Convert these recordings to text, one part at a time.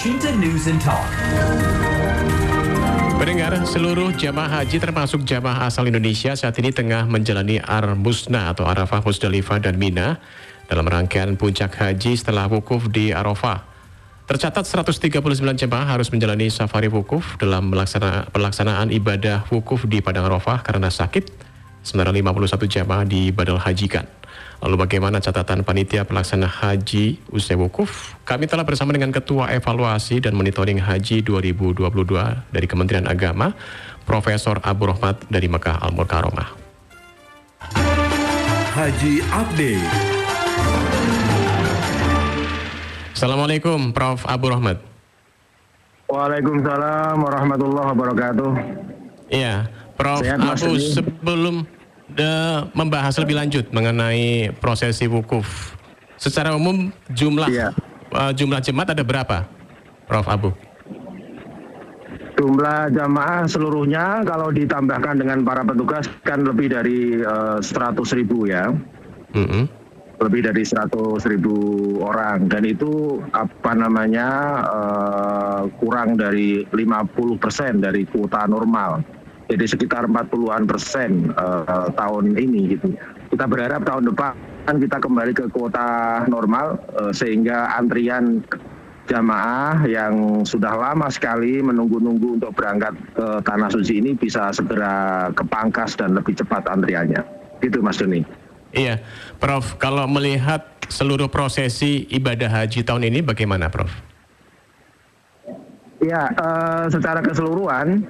Washington News and Talk. Pendengar, seluruh jamaah haji termasuk jamaah asal Indonesia saat ini tengah menjalani Ar-Musna atau Arafah, Musdalifah, dan Mina dalam rangkaian puncak haji setelah wukuf di Arafah. Tercatat 139 jemaah harus menjalani safari wukuf dalam melaksana, pelaksanaan ibadah wukuf di Padang Arafah karena sakit, sementara 51 jemaah dibadal hajikan. Lalu bagaimana catatan panitia pelaksana haji usai wukuf? Kami telah bersama dengan Ketua Evaluasi dan Monitoring Haji 2022 dari Kementerian Agama, Profesor Abu Rahmat dari Mekah Al-Mukarramah. Haji Update. Assalamualaikum Prof. Abu Rahmat. Waalaikumsalam warahmatullahi wabarakatuh. Iya, Prof. Sehat, Abu sebelum de- membahas lebih lanjut mengenai prosesi wukuf, secara umum jumlah Iya. eh, jumlah jemaat ada berapa, Prof. Abu? Jumlah jamaah seluruhnya kalau ditambahkan dengan para petugas kan lebih dari eh, 100 ribu ya. Mm-mm. Lebih dari 100 ribu orang. Dan itu apa namanya eh, kurang dari 50 persen dari kuota normal. Jadi sekitar 40-an persen eh, tahun ini gitu. Kita berharap tahun depan kita kembali ke kuota normal eh, sehingga antrian jamaah yang sudah lama sekali menunggu-nunggu untuk berangkat ke tanah suci ini bisa segera kepangkas dan lebih cepat antriannya. Gitu Mas Doni. Iya, Prof. Kalau melihat seluruh prosesi ibadah haji tahun ini bagaimana, Prof? Ya, eh, secara keseluruhan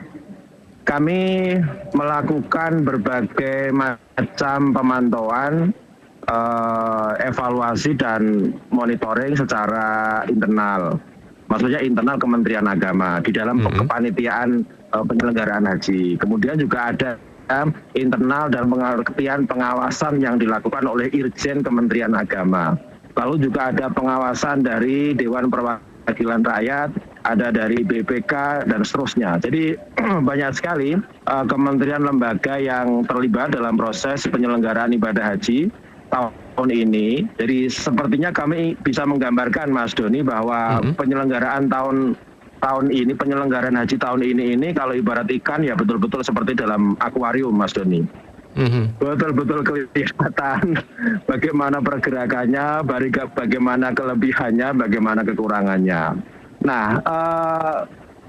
kami melakukan berbagai macam pemantauan, eh, evaluasi dan monitoring secara internal. Maksudnya internal Kementerian Agama di dalam Mhm. kepanitiaan eh, penyelenggaraan haji. Kemudian juga ada internal dan pengertian pengawasan yang dilakukan oleh Irjen Kementerian Agama. Lalu juga ada pengawasan dari Dewan Perwakilan Rakyat, ada dari BPK dan seterusnya. Jadi banyak sekali eh, kementerian lembaga yang terlibat dalam proses penyelenggaraan ibadah haji tahun ini. Jadi sepertinya kami bisa menggambarkan Mas Doni bahwa Mhm. penyelenggaraan tahun tahun ini penyelenggaraan haji tahun ini ini kalau ibarat ikan ya betul-betul seperti dalam akuarium Mas Doni Mhm. betul-betul kelihatan bagaimana pergerakannya, bagaimana kelebihannya, bagaimana kekurangannya. Nah, eh,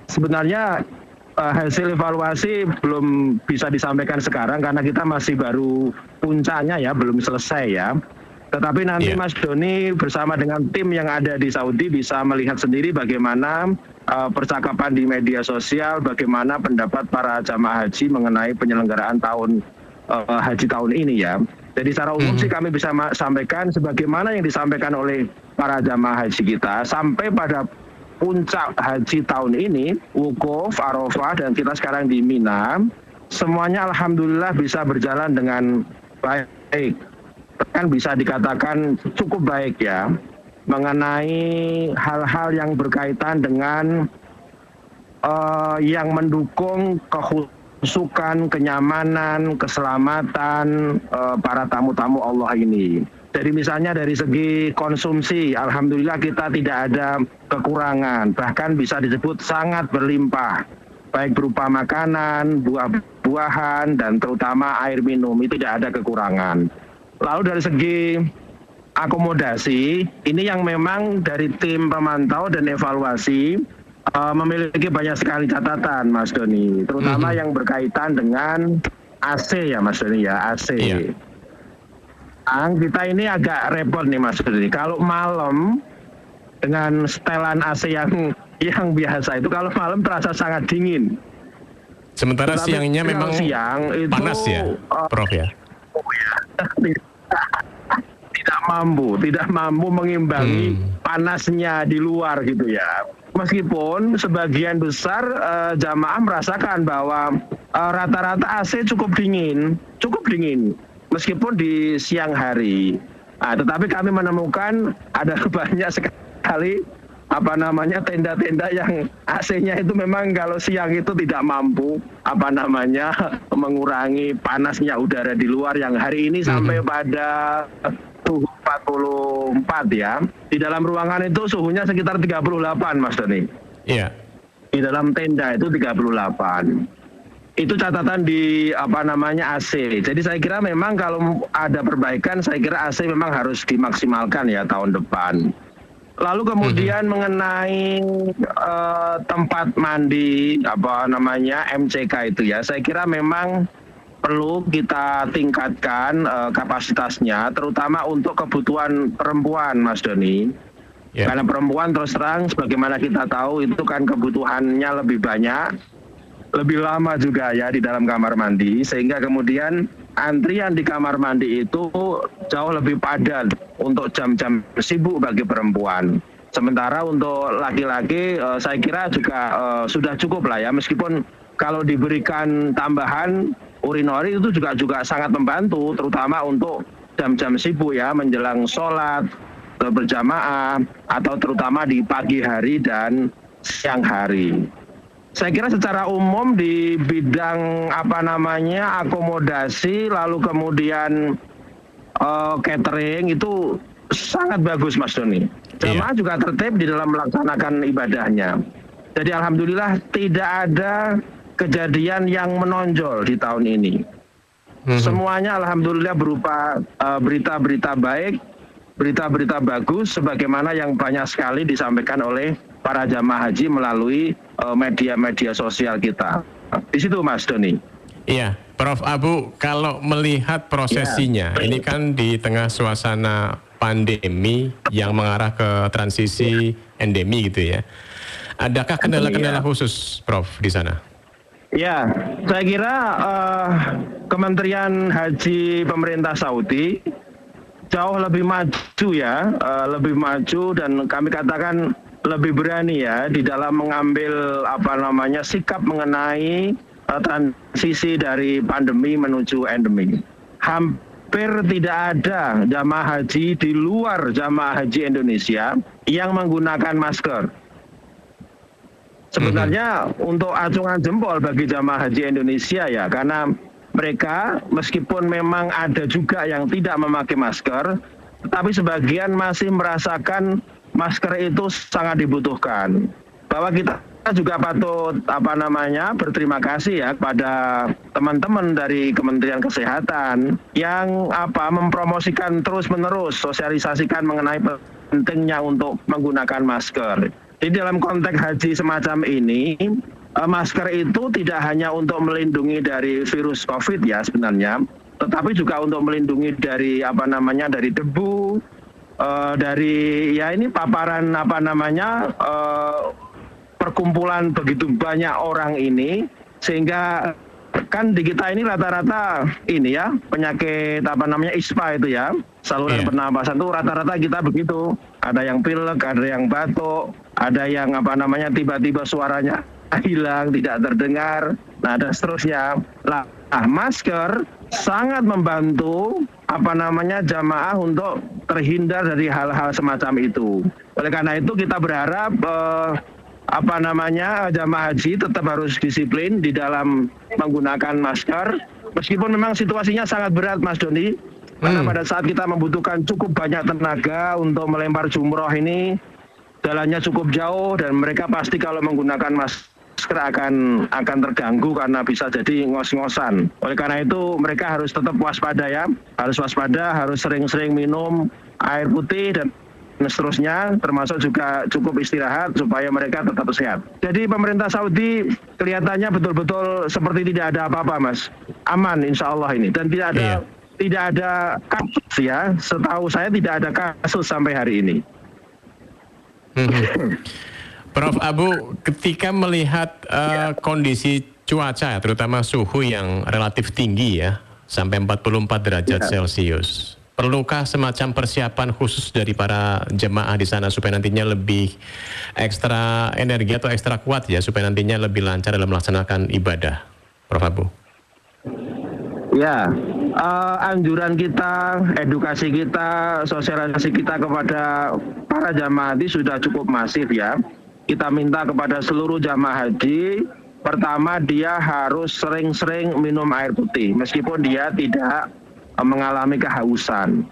sebenarnya eh, hasil evaluasi belum bisa disampaikan sekarang karena kita masih baru puncaknya ya, belum selesai ya. Tetapi nanti Iya. Mas Doni bersama dengan tim yang ada di Saudi bisa melihat sendiri bagaimana eh, percakapan di media sosial, bagaimana pendapat para jamaah haji mengenai penyelenggaraan tahun eh, haji tahun ini ya. Jadi secara umum Mhm. sih kami bisa sampaikan sebagaimana yang disampaikan oleh para jamaah haji kita sampai pada puncak haji tahun ini, wukuf, arafah dan kita sekarang di Mina, semuanya alhamdulillah bisa berjalan dengan baik. Kan bisa dikatakan cukup baik ya mengenai hal-hal yang berkaitan dengan eh, yang mendukung kehusukan, kenyamanan, keselamatan eh, para tamu-tamu Allah ini. Jadi misalnya dari segi konsumsi, alhamdulillah kita tidak ada kekurangan, bahkan bisa disebut sangat berlimpah, baik berupa makanan, buah-buahan, dan terutama air minum itu tidak ada kekurangan. Lalu dari segi akomodasi, ini yang memang dari tim pemantau dan evaluasi eh, memiliki banyak sekali catatan, Mas Doni, terutama Mhm. yang berkaitan dengan AC ya, Mas Doni ya, AC. Iya. Ang, kita ini agak repot nih Mas Doni. Kalau malam dengan setelan AC yang yang biasa itu kalau malam terasa sangat dingin. Sementara Tetapi siangnya memang siang itu, panas ya, eh, Prof ya? tidak mampu, tidak mampu mengimbangi Hmm. panasnya di luar gitu ya. Meskipun sebagian besar eh, jamaah merasakan bahwa eh, rata-rata AC cukup dingin, cukup dingin, meskipun di siang hari. Nah, tetapi kami menemukan ada banyak sekali apa namanya tenda-tenda yang AC-nya itu memang kalau siang itu tidak mampu apa namanya mengurangi panasnya udara di luar yang hari ini sampai pada suhu 44 ya. Di dalam ruangan itu suhunya sekitar 38 Mas Doni. Iya. Di dalam tenda itu 38 itu catatan di apa namanya AC. Jadi saya kira memang kalau ada perbaikan, saya kira AC memang harus dimaksimalkan ya tahun depan. Lalu kemudian hmm. mengenai uh, tempat mandi apa namanya MCK itu ya, saya kira memang perlu kita tingkatkan uh, kapasitasnya, terutama untuk kebutuhan perempuan, Mas Doni. Yeah. Karena perempuan terus terang, sebagaimana kita tahu itu kan kebutuhannya lebih banyak lebih lama juga ya di dalam kamar mandi sehingga kemudian antrian di kamar mandi itu jauh lebih padat untuk jam-jam sibuk bagi perempuan. Sementara untuk laki-laki uh, saya kira juga uh, sudah cukup lah ya meskipun kalau diberikan tambahan urinori itu juga juga sangat membantu terutama untuk jam-jam sibuk ya menjelang sholat berjamaah atau terutama di pagi hari dan siang hari saya kira secara umum di bidang apa namanya akomodasi lalu kemudian uh, catering itu sangat bagus Mas Doni. Jamaah iya. juga tertib di dalam melaksanakan ibadahnya. Jadi alhamdulillah tidak ada kejadian yang menonjol di tahun ini. Mm -hmm. Semuanya alhamdulillah berupa uh, berita-berita uh, baik, berita-berita bagus sebagaimana yang banyak sekali disampaikan oleh para jamaah haji melalui eh, media-media uh, sosial kita. Di situ Mas Doni. Iya, Prof Abu, kalau melihat prosesinya, ya. ini kan di tengah suasana pandemi yang mengarah ke transisi endemi gitu ya. Adakah kendala-kendala ya. khusus, Prof, di sana? Ya, saya kira uh, Kementerian Haji pemerintah Saudi jauh lebih maju ya, uh, lebih maju dan kami katakan lebih berani ya di dalam mengambil apa namanya sikap mengenai uh, transisi dari pandemi menuju endemi. Hampir tidak ada jamaah haji di luar jamaah haji Indonesia yang menggunakan masker. Sebenarnya mm-hmm. untuk acungan jempol bagi jamaah haji Indonesia ya karena mereka meskipun memang ada juga yang tidak memakai masker, tetapi sebagian masih merasakan masker itu sangat dibutuhkan. Bahwa kita juga patut apa namanya berterima kasih ya kepada teman-teman dari Kementerian Kesehatan yang apa mempromosikan terus-menerus sosialisasikan mengenai pentingnya untuk menggunakan masker. Di dalam konteks haji semacam ini, eh, masker itu tidak hanya untuk melindungi dari virus COVID ya sebenarnya, tetapi juga untuk melindungi dari apa namanya dari debu, uh, dari ya ini paparan apa namanya uh, perkumpulan begitu banyak orang ini sehingga kan di kita ini rata-rata ini ya penyakit apa namanya ISPA itu ya saluran yeah. pernapasan itu rata-rata kita begitu ada yang pilek ada yang batuk ada yang apa namanya tiba-tiba suaranya hilang tidak terdengar nah dan seterusnya lah nah, masker sangat membantu apa namanya jamaah untuk terhindar dari hal-hal semacam itu. Oleh karena itu kita berharap eh, apa namanya jamaah haji tetap harus disiplin di dalam menggunakan masker. Meskipun memang situasinya sangat berat, Mas Doni, karena hmm. pada saat kita membutuhkan cukup banyak tenaga untuk melempar jumroh ini, jalannya cukup jauh dan mereka pasti kalau menggunakan masker masker akan akan terganggu karena bisa jadi ngos-ngosan. Oleh karena itu mereka harus tetap waspada ya, harus waspada, harus sering-sering minum air putih dan seterusnya termasuk juga cukup istirahat supaya mereka tetap sehat. Jadi pemerintah Saudi kelihatannya betul-betul seperti tidak ada apa-apa mas, aman insya Allah ini dan tidak ada iya. tidak ada kasus ya, setahu saya tidak ada kasus sampai hari ini. Hmm. Prof Abu, ketika melihat uh, ya. kondisi cuaca, terutama suhu yang relatif tinggi ya, sampai 44 derajat ya. Celcius, perlukah semacam persiapan khusus dari para jemaah di sana supaya nantinya lebih ekstra energi atau ekstra kuat ya, supaya nantinya lebih lancar dalam melaksanakan ibadah, Prof. Abu? Ya, uh, anjuran kita, edukasi kita, sosialisasi kita kepada para jamaah ini sudah cukup masif ya. Kita minta kepada seluruh jamaah haji pertama dia harus sering-sering minum air putih. Meskipun dia tidak mengalami kehausan.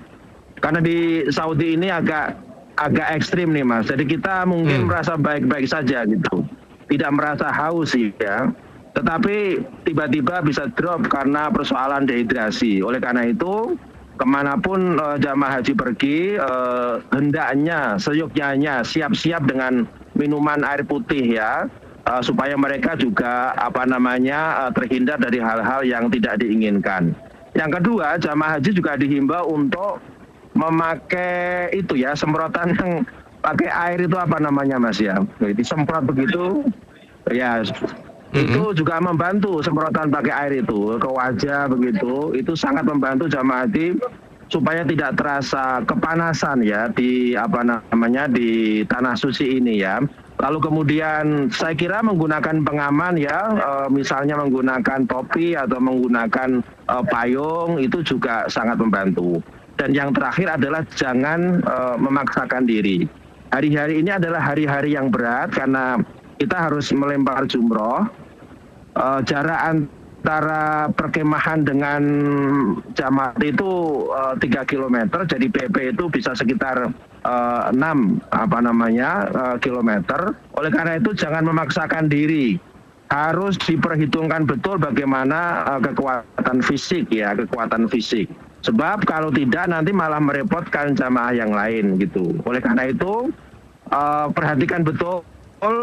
Karena di Saudi ini agak agak ekstrim nih mas. Jadi kita mungkin hmm. merasa baik-baik saja gitu, tidak merasa haus ya. Tetapi tiba-tiba bisa drop karena persoalan dehidrasi. Oleh karena itu ke mana pun uh, jamaah haji pergi, uh, hendaknya seyuknya siap-siap dengan minuman air putih ya, uh, supaya mereka juga apa namanya uh, terhindar dari hal-hal yang tidak diinginkan. Yang kedua, jamaah haji juga dihimbau untuk memakai itu ya semprotan yang pakai air itu apa namanya mas ya, disemprot begitu, ya Mm-hmm. Itu juga membantu semprotan pakai air itu ke wajah begitu, itu sangat membantu jamaah haji supaya tidak terasa kepanasan ya di apa namanya di tanah suci ini ya. Lalu kemudian saya kira menggunakan pengaman ya, e, misalnya menggunakan topi atau menggunakan e, payung itu juga sangat membantu. Dan yang terakhir adalah jangan e, memaksakan diri. Hari-hari ini adalah hari-hari yang berat karena kita harus melempar jumroh. Uh, jarak antara perkemahan dengan jamaat itu uh, 3 km, jadi PP itu bisa sekitar uh, 6 apa namanya uh, kilometer. Oleh karena itu jangan memaksakan diri. Harus diperhitungkan betul bagaimana uh, kekuatan fisik ya, kekuatan fisik. Sebab kalau tidak nanti malah merepotkan jamaah yang lain gitu. Oleh karena itu uh, perhatikan betul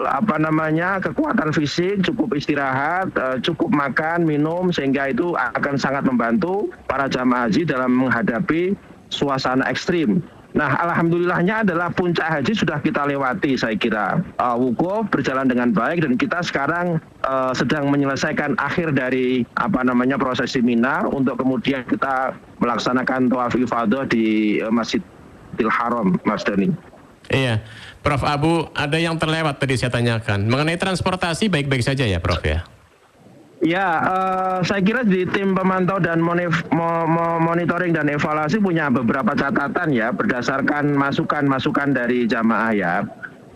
apa namanya kekuatan fisik, cukup istirahat, eh, cukup makan, minum sehingga itu akan sangat membantu para jamaah haji dalam menghadapi suasana ekstrim. Nah, alhamdulillahnya adalah puncak haji sudah kita lewati, saya kira. Uh, wukuf berjalan dengan baik dan kita sekarang uh, sedang menyelesaikan akhir dari apa namanya proses Mina untuk kemudian kita melaksanakan tawaf ifadah di uh, Masjidil Haram, Mas Dani. Iya, Prof. Abu, ada yang terlewat tadi saya tanyakan. Mengenai transportasi baik-baik saja ya, Prof ya? Ya, uh, saya kira di tim pemantau dan monitoring dan evaluasi punya beberapa catatan ya berdasarkan masukan-masukan dari jamaah ya.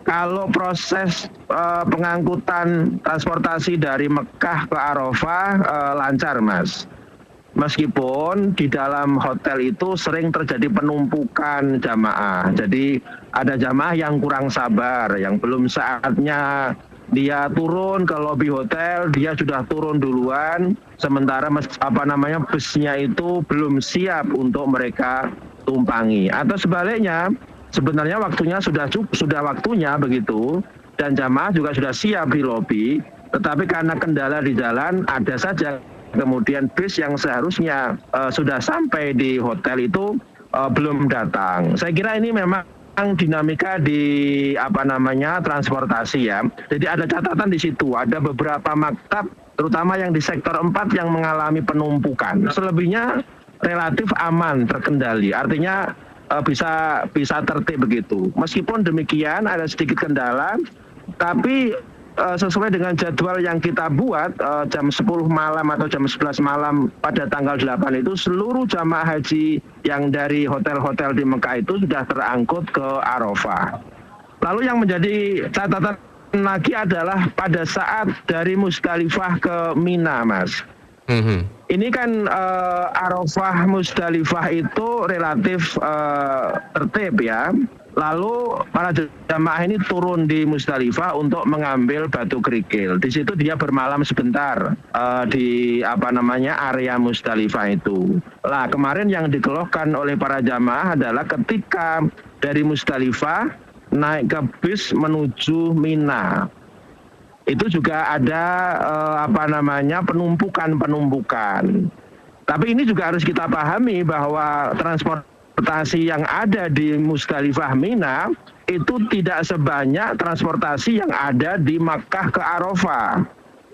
Kalau proses uh, pengangkutan transportasi dari Mekah ke Arafah uh, lancar, Mas. Meskipun di dalam hotel itu sering terjadi penumpukan jamaah. Jadi ada jamaah yang kurang sabar, yang belum saatnya dia turun ke lobi hotel, dia sudah turun duluan, sementara apa namanya busnya itu belum siap untuk mereka tumpangi. Atau sebaliknya, sebenarnya waktunya sudah cukup, sudah waktunya begitu, dan jamaah juga sudah siap di lobi, tetapi karena kendala di jalan ada saja kemudian bis yang seharusnya uh, sudah sampai di hotel itu uh, belum datang. Saya kira ini memang dinamika di apa namanya transportasi ya. Jadi ada catatan di situ, ada beberapa maktab terutama yang di sektor 4 yang mengalami penumpukan. Selebihnya relatif aman, terkendali. Artinya uh, bisa bisa tertib begitu. Meskipun demikian ada sedikit kendala, tapi uh, sesuai dengan jadwal yang kita buat uh, jam 10 malam atau jam 11 malam pada tanggal 8 itu seluruh jamaah haji yang dari hotel-hotel di Mekah itu sudah terangkut ke Arafah. Lalu yang menjadi catatan lagi adalah pada saat dari Musdalifah ke Mina, Mas. Mm -hmm. Ini kan uh, Arafah Musdalifah itu relatif uh, tertib ya. Lalu para jamaah ini turun di Musdalifah untuk mengambil batu kerikil. Di situ dia bermalam sebentar uh, di apa namanya area Musdalifah itu. Lah kemarin yang dikeluhkan oleh para jamaah adalah ketika dari Musdalifah naik ke bis menuju Mina. Itu juga ada uh, apa namanya penumpukan-penumpukan. Tapi ini juga harus kita pahami bahwa transport transportasi yang ada di Musdalifah Mina itu tidak sebanyak transportasi yang ada di Makkah ke Arafah.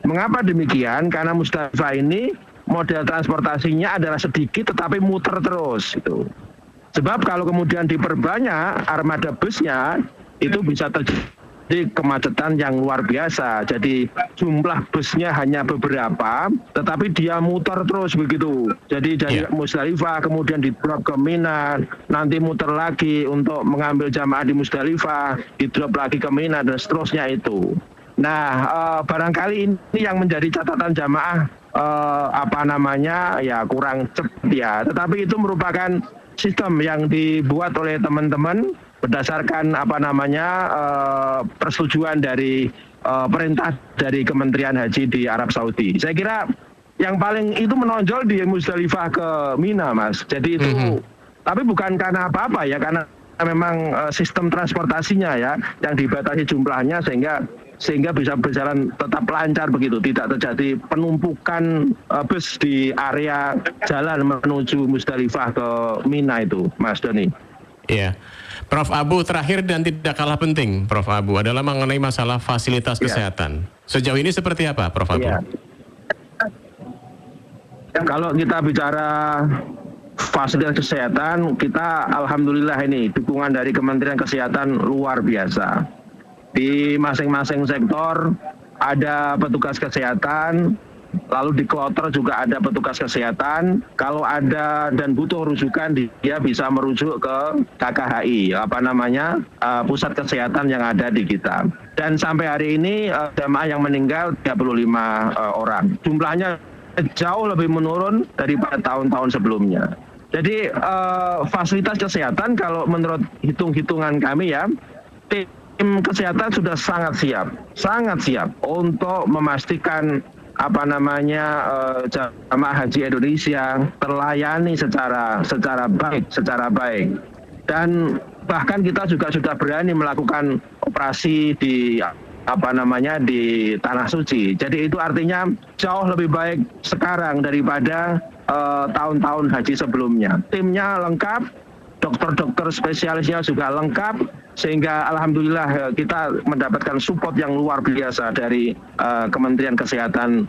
Mengapa demikian? Karena Musdalifah ini model transportasinya adalah sedikit tetapi muter terus itu. Sebab kalau kemudian diperbanyak armada busnya itu bisa terjadi jadi kemacetan yang luar biasa. Jadi jumlah busnya hanya beberapa, tetapi dia muter terus begitu. Jadi dari yeah. Musdalifah kemudian di drop ke Mina, nanti muter lagi untuk mengambil jamaah di Musdalifah, di drop lagi ke Mina dan seterusnya itu. Nah, uh, barangkali ini yang menjadi catatan jamaah uh, apa namanya ya kurang cepat ya. Tetapi itu merupakan sistem yang dibuat oleh teman-teman berdasarkan apa namanya uh, persetujuan dari uh, perintah dari Kementerian Haji di Arab Saudi. Saya kira yang paling itu menonjol di Musdalifah ke Mina, Mas. Jadi itu, mm -hmm. tapi bukan karena apa-apa ya, karena memang uh, sistem transportasinya ya yang dibatasi jumlahnya sehingga sehingga bisa berjalan tetap lancar begitu, tidak terjadi penumpukan uh, bus di area jalan menuju Musdalifah ke Mina itu, Mas Doni. Iya. Prof. Abu terakhir dan tidak kalah penting, Prof. Abu adalah mengenai masalah fasilitas ya. kesehatan. Sejauh ini seperti apa, Prof. Abu? Ya. Kalau kita bicara fasilitas kesehatan, kita alhamdulillah ini dukungan dari Kementerian Kesehatan luar biasa. Di masing-masing sektor ada petugas kesehatan, lalu di kloter juga ada petugas kesehatan. Kalau ada dan butuh rujukan, dia bisa merujuk ke KKHI, apa namanya, uh, pusat kesehatan yang ada di kita. Dan sampai hari ini uh, jamaah yang meninggal 35 uh, orang. Jumlahnya jauh lebih menurun daripada tahun-tahun sebelumnya. Jadi uh, fasilitas kesehatan kalau menurut hitung-hitungan kami ya, tim kesehatan sudah sangat siap, sangat siap untuk memastikan apa namanya uh, jamaah haji Indonesia terlayani secara secara baik, secara baik. Dan bahkan kita juga sudah berani melakukan operasi di apa namanya di tanah suci. Jadi itu artinya jauh lebih baik sekarang daripada uh, tahun-tahun haji sebelumnya. Timnya lengkap, dokter-dokter spesialisnya juga lengkap, sehingga alhamdulillah eh, kita mendapatkan support yang luar biasa dari uh, Kementerian Kesehatan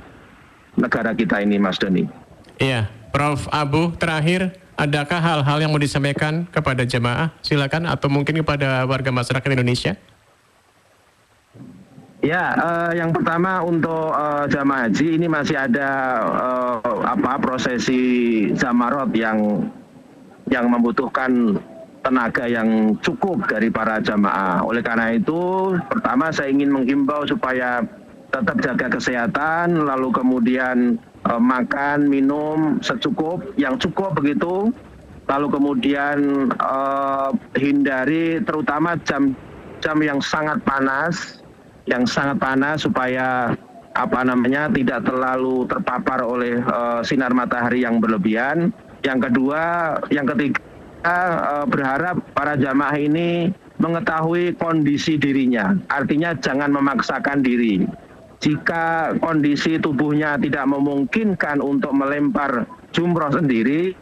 negara kita ini, Mas Doni. Iya, Prof. Abu terakhir. Adakah hal-hal yang mau disampaikan kepada jemaah? Silakan atau mungkin kepada warga masyarakat Indonesia? Ya, uh, yang pertama untuk uh, jamaah haji ini masih ada uh, apa prosesi zamarot yang yang membutuhkan tenaga yang cukup dari para jamaah. Oleh karena itu, pertama saya ingin menghimbau supaya tetap jaga kesehatan, lalu kemudian uh, makan, minum secukup, yang cukup begitu, lalu kemudian uh, hindari terutama jam-jam yang sangat panas yang sangat panas supaya apa namanya tidak terlalu terpapar oleh uh, sinar matahari yang berlebihan. Yang kedua, yang ketiga uh, berharap para jamaah ini mengetahui kondisi dirinya. Artinya jangan memaksakan diri. Jika kondisi tubuhnya tidak memungkinkan untuk melempar jumroh sendiri,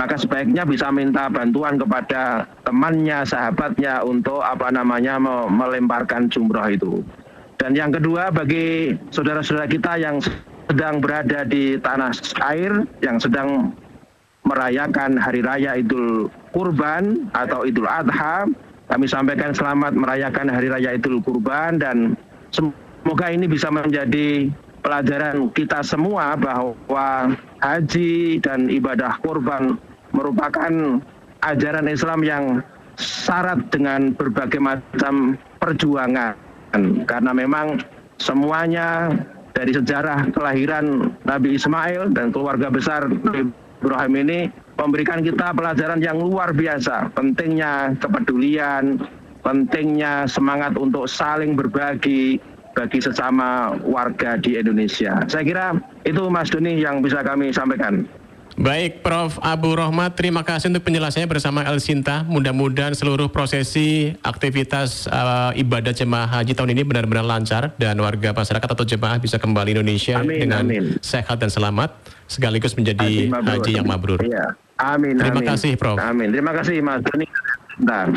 maka sebaiknya bisa minta bantuan kepada temannya, sahabatnya untuk apa namanya melemparkan jumroh itu. Dan yang kedua bagi saudara-saudara kita yang sedang berada di tanah air, yang sedang merayakan hari raya Idul Kurban atau Idul Adha, kami sampaikan selamat merayakan hari raya Idul Kurban dan semoga ini bisa menjadi pelajaran kita semua bahwa haji dan ibadah kurban merupakan ajaran Islam yang syarat dengan berbagai macam perjuangan. Karena memang semuanya dari sejarah kelahiran Nabi Ismail dan keluarga besar Ibrahim ini memberikan kita pelajaran yang luar biasa. Pentingnya kepedulian, pentingnya semangat untuk saling berbagi bagi sesama warga di Indonesia. Saya kira itu Mas Doni yang bisa kami sampaikan. Baik, Prof. Abu Rohmat, terima kasih untuk penjelasannya bersama El Sinta. Mudah-mudahan seluruh prosesi aktivitas uh, ibadah jemaah haji tahun ini benar-benar lancar dan warga masyarakat atau jemaah bisa kembali Indonesia amin, dengan amin. sehat dan selamat, sekaligus menjadi haji, haji yang mabrur. Ya. Amin. Terima amin. kasih, Prof. Amin. Terima kasih, Mas. Bentar.